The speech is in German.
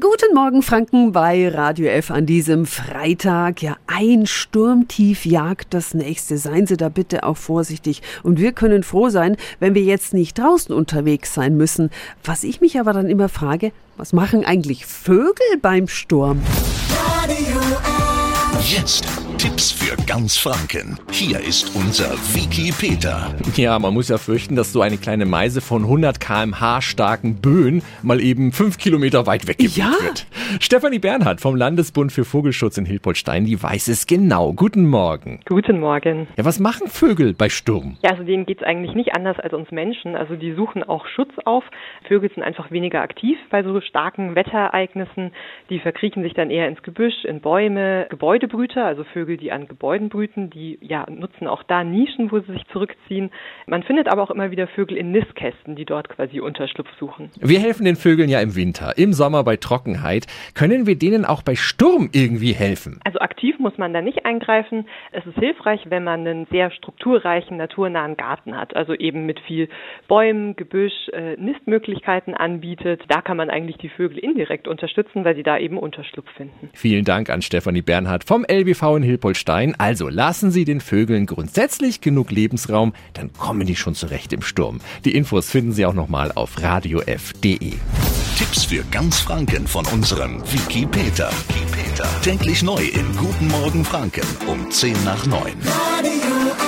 Guten Morgen, Franken, bei Radio F an diesem Freitag. Ja, ein Sturmtief jagt das nächste. Seien Sie da bitte auch vorsichtig. Und wir können froh sein, wenn wir jetzt nicht draußen unterwegs sein müssen. Was ich mich aber dann immer frage, was machen eigentlich Vögel beim Sturm? Radio F. Jetzt Tipps für ganz Franken. Hier ist unser Wiki Peter. Ja, man muss ja fürchten, dass so eine kleine Meise von 100 km/h starken Böen mal eben fünf Kilometer weit weggeweht Ja. wird. Stefanie Bernhard vom Landesbund für Vogelschutz in Hilpoltstein, die weiß es genau. Guten Morgen. Guten Morgen. Ja, was machen Vögel bei Sturm? Ja, also denen geht's eigentlich nicht anders als uns Menschen. Also die suchen auch Schutz auf. Vögel sind einfach weniger aktiv bei so starken Wetterereignissen. Die verkriechen sich dann eher ins Gebüsch, in Bäume. Gebäudebrüter, also Vögel, die an Gebäuden brüten, die ja nutzen auch da Nischen, wo sie sich zurückziehen. Man findet aber auch immer wieder Vögel in Nistkästen, die dort quasi Unterschlupf suchen. Wir helfen den Vögeln ja im Winter, im Sommer bei Trockenheit. Können wir denen auch bei Sturm irgendwie helfen? Also aktiv muss man da nicht eingreifen. Es ist hilfreich, wenn man einen sehr strukturreichen, naturnahen Garten hat. Also eben mit viel Bäumen, Gebüsch, äh, Nistmöglichkeiten anbietet. Da kann man eigentlich die Vögel indirekt unterstützen, weil sie da eben Unterschlupf finden. Vielen Dank an Stefanie Bernhard vom LBV in Hilpoltstein. Also lassen Sie den Vögeln grundsätzlich genug Lebensraum, dann kommen die schon zurecht im Sturm. Die Infos finden Sie auch nochmal auf radiof.de. Tipps für ganz Franken von unserem Wiki Peter. Wiki Peter. Täglich neu in Guten Morgen Franken um 10 nach 9. Radio.